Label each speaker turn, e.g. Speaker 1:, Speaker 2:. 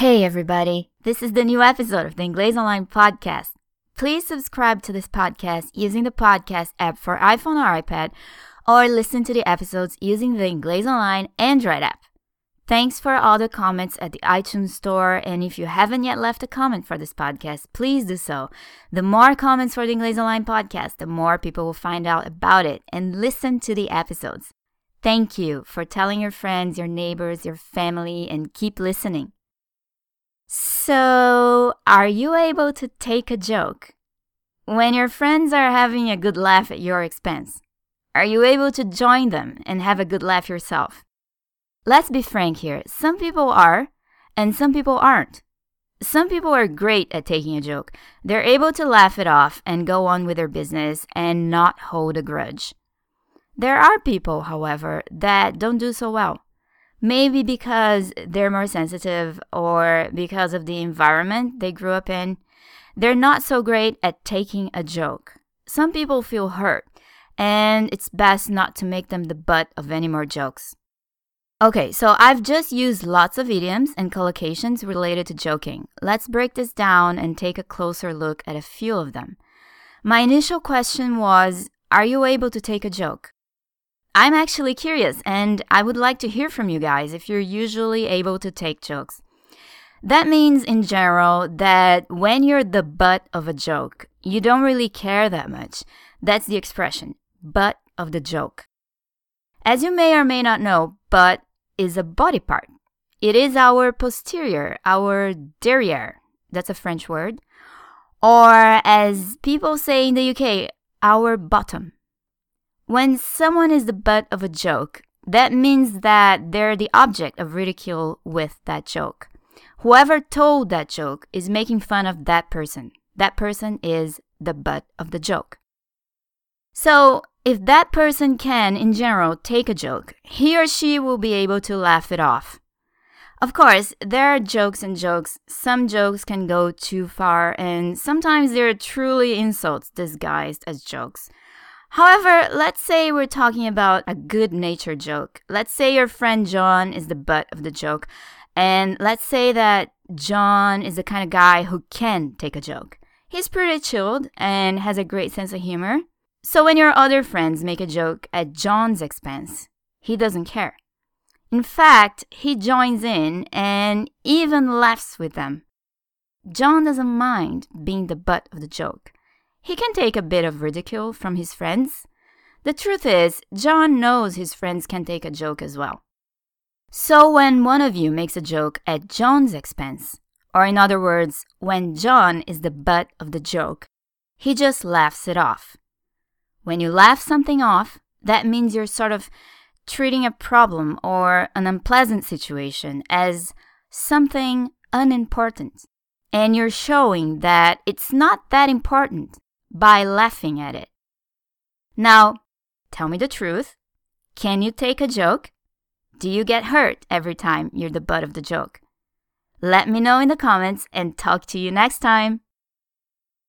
Speaker 1: Hey everybody, this is the new episode of the Inglês Online podcast. Please subscribe to this podcast using the podcast app for iPhone or iPad, or listen to the episodes using the Inglês Online Android app. Thanks for all the comments at the iTunes Store, and if you haven't yet left a comment for this podcast, please do so. The more comments for the Inglês Online podcast, the more people will find out about it and listen to the episodes. Thank you for telling your friends, your neighbors, your family, and keep listening. So, are you able to take a joke? When your friends are having a good laugh at your expense, are you able to join them and have a good laugh yourself? Let's be frank here. Some people are, and some people aren't. Some people are great at taking a joke. They're able to laugh it off and go on with their business and not hold a grudge. There are people, however, that don't do so well. Maybe because they're more sensitive or because of the environment they grew up in. They're not so great at taking a joke. Some people feel hurt, and it's best not to make them the butt of any more jokes. Okay, so I've just used lots of idioms and collocations related to joking. Let's break this down and take a closer look at a few of them. My initial question was Are you able to take a joke? I'm actually curious, and I would like to hear from you guys if you're usually able to take jokes. That means, in general, that when you're the butt of a joke, you don't really care that much. That's the expression, butt of the joke. As you may or may not know, butt is a body part. It is our posterior, our derriere. That's a French word. Or, as people say in the UK, our bottom. When someone is the butt of a joke, that means that they're the object of ridicule with that joke. Whoever told that joke is making fun of that person. That person is the butt of the joke. So, if that person can, in general, take a joke, he or she will be able to laugh it off. Of course, there are jokes and jokes. Some jokes can go too far, and sometimes they're truly insults disguised as jokes. However, let's say we're talking about a good natured joke. Let's say your friend John is the butt of the joke. And let's say that John is the kind of guy who can take a joke. He's pretty chilled and has a great sense of humor. So when your other friends make a joke at John's expense, he doesn't care. In fact, he joins in and even laughs with them. John doesn't mind being the butt of the joke. He can take a bit of ridicule from his friends. The truth is, John knows his friends can take a joke as well. So when one of you makes a joke at John's expense, or in other words, when John is the butt of the joke, he just laughs it off. When you laugh something off, that means you're sort of treating a problem or an unpleasant situation as something unimportant. And you're showing that it's not that important by laughing at it. Now, tell me the truth. Can you take a joke? Do you get hurt every time you're the butt of the joke? Let me know in the comments and talk to you next time.